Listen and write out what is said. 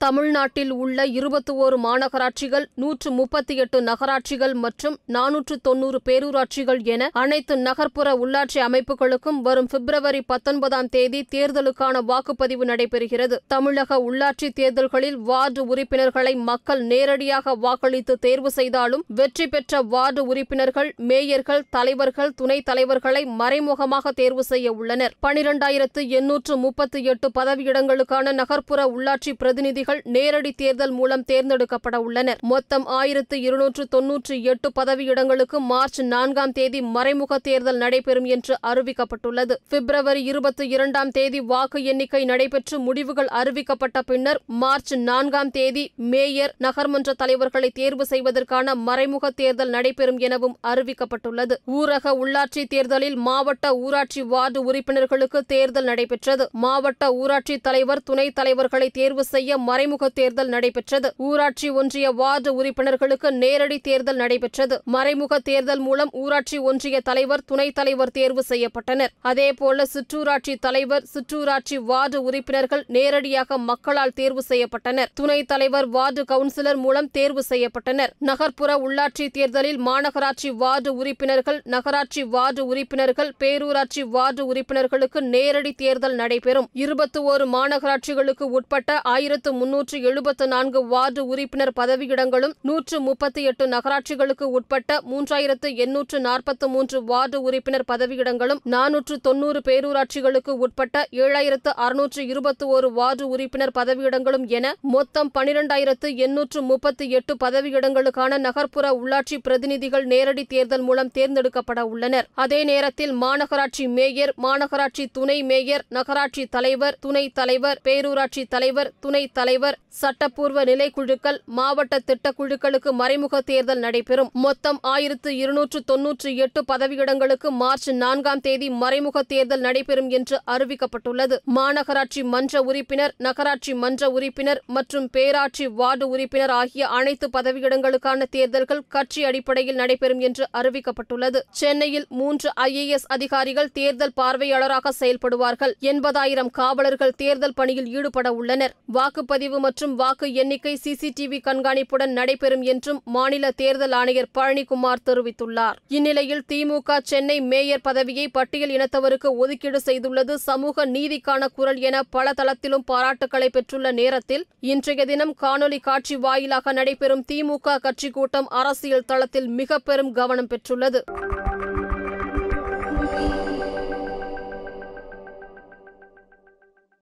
தமிழ்நாட்டில் உள்ள இருபத்தி ஓரு மாநகராட்சிகள் நூற்று முப்பத்தி எட்டு நகராட்சிகள் மற்றும் நானூற்று தொன்னூறு பேரூராட்சிகள் என அனைத்து நகர்ப்புற உள்ளாட்சி அமைப்புகளுக்கும் வரும் பிப்ரவரி பத்தொன்பதாம் தேதி தேர்தலுக்கான வாக்குப்பதிவு நடைபெறுகிறது. தமிழக உள்ளாட்சி தேர்தல்களில் வார்டு உறுப்பினர்களை மக்கள் நேரடியாக வாக்களித்து தேர்வு செய்தாலும் வெற்றி பெற்ற வார்டு உறுப்பினர்கள் மேயர்கள் தலைவர்கள் துணைத் தலைவர்களை மறைமுகமாக தேர்வு செய்ய உள்ளனர். பனிரெண்டாயிரத்து எண்ணூற்று முப்பத்தி எட்டு பதவியிடங்களுக்கான நகர்ப்புற உள்ளாட்சி பிரதிநிதிகள் நேரடி தேர்தல் மூலம் தேர்ந்தெடுக்கப்பட உள்ளனர். மொத்தம் ஆயிரத்து இருநூற்று தொன்னூற்றி எட்டு பதவியிடங்களுக்கு மார்ச் நான்காம் தேதி மறைமுக தேர்தல் நடைபெறும் என்று அறிவிக்கப்பட்டுள்ளது. பிப்ரவரி இருபத்தி இரண்டாம் தேதி வாக்கு எண்ணிக்கை நடைபெற்று முடிவுகள் அறிவிக்கப்பட்ட பின்னர் மார்ச் நான்காம் தேதி மேயர் நகர்மன்ற தலைவர்களை தேர்வு செய்வதற்கான மறைமுக தேர்தல் நடைபெறும் எனவும் அறிவிக்கப்பட்டுள்ளது. ஊரக உள்ளாட்சி தேர்தலில் மாவட்ட ஊராட்சி வார்டு உறுப்பினர்களுக்கு தேர்தல் நடைபெற்றது. மாவட்ட ஊராட்சி தலைவர் துணைத் தலைவர்களை தேர்வு செய்ய மறைமுக தேர்தல் நடைபெற்றது. ஊராட்சி ஒன்றிய வார்டு உறுப்பினர்களுக்கு நேரடி தேர்தல் நடைபெற்றது. மறைமுக தேர்தல் மூலம் ஊராட்சி ஒன்றிய தலைவர் துணைத் தலைவர் தேர்வு செய்யப்பட்டனர். அதேபோல சிற்றூராட்சி தலைவர் சிற்றூராட்சி வார்டு உறுப்பினர்கள் நேரடியாக மக்களால் தேர்வு செய்யப்பட்டனர். துணைத் தலைவர் வார்டு கவுன்சிலர் மூலம் தேர்வு செய்யப்பட்டனர். நகர்ப்புற உள்ளாட்சி தேர்தலில் மாநகராட்சி வார்டு உறுப்பினர்கள் நகராட்சி வார்டு உறுப்பினர்கள் பேரூராட்சி வார்டு உறுப்பினர்களுக்கு நேரடி தேர்தல் நடைபெறும். இருபத்தி ஓரு மாநகராட்சிகளுக்கு உட்பட்ட ஆயிரத்து முன்னூற்று எழுபத்து நான்கு வார்டு உறுப்பினர் பதவியிடங்களும் நூற்று முப்பத்தி எட்டு நகராட்சிகளுக்கு உட்பட்ட மூன்றாயிரத்து எண்ணூற்று நாற்பத்து மூன்று வார்டு உறுப்பினர் பதவியிடங்களும் நானூற்று தொன்னூறு பேரூராட்சிகளுக்கு உட்பட்ட ஏழாயிரத்து அறுநூற்று இருபத்தி ஒரு வார்டு உறுப்பினர் பதவியிடங்களும் என மொத்தம் பனிரெண்டாயிரத்து எண்ணூற்று முப்பத்தி எட்டு பதவியிடங்களுக்கான நகர்ப்புற உள்ளாட்சி பிரதிநிதிகள் நேரடி தேர்தல் மூலம் தேர்ந்தெடுக்கப்பட உள்ளனர். அதே நேரத்தில் மாநகராட்சி மேயர் மாநகராட்சி துணை மேயர் நகராட்சி தலைவர் துணைத் தலைவர் பேரூராட்சி தலைவர் துணைத் தலைவர் சட்டப்பூர்வ நிலைக்குழுக்கள் மாவட்ட திட்டக்குழுக்களுக்கு மறைமுக தேர்தல் நடைபெறும். மொத்தம் ஆயிரத்து இருநூற்று தொன்னூற்றி எட்டு பதவியிடங்களுக்கு மார்ச் நான்காம் தேதி மறைமுக தேர்தல் நடைபெறும் என்று அறிவிக்கப்பட்டுள்ளது. மாநகராட்சி மன்ற உறுப்பினர் நகராட்சி மன்ற உறுப்பினர் மற்றும் பேராட்சி வார்டு உறுப்பினர் ஆகிய அனைத்து பதவியிடங்களுக்கான தேர்தல்கள் கட்சி அடிப்படையில் நடைபெறும் என்று அறிவிக்கப்பட்டுள்ளது. சென்னையில் மூன்று ஐஏஎஸ் அதிகாரிகள் தேர்தல் பார்வையாளராக செயல்படுவார்கள். எண்பதாயிரம் காவலர்கள் தேர்தல் பணியில் ஈடுபட உள்ளனர். வாக்குப்பதிவு வாக்குப்பதிவு மற்றும் வாக்கு எண்ணிக்கை சிசிடிவி கண்காணிப்புடன் நடைபெறும் என்றும் மாநில தேர்தல் ஆணையர் பழனிக்குமார் தெரிவித்துள்ளார். இந்நிலையில் திமுக சென்னை மேயர் பதவியை பட்டியல் இனத்தவருக்கு ஒதுக்கீடு செய்துள்ளது. சமூக நீதிக்கான குரல் என பல தளத்திலும் பாராட்டுக்களை பெற்றுள்ள நேரத்தில் இன்றைய தினம் காணொலி காட்சி வாயிலாக நடைபெறும் திமுக கட்சி கூட்டம் அரசியல் தளத்தில் மிக பெரும் கவனம் பெற்றுள்ளது.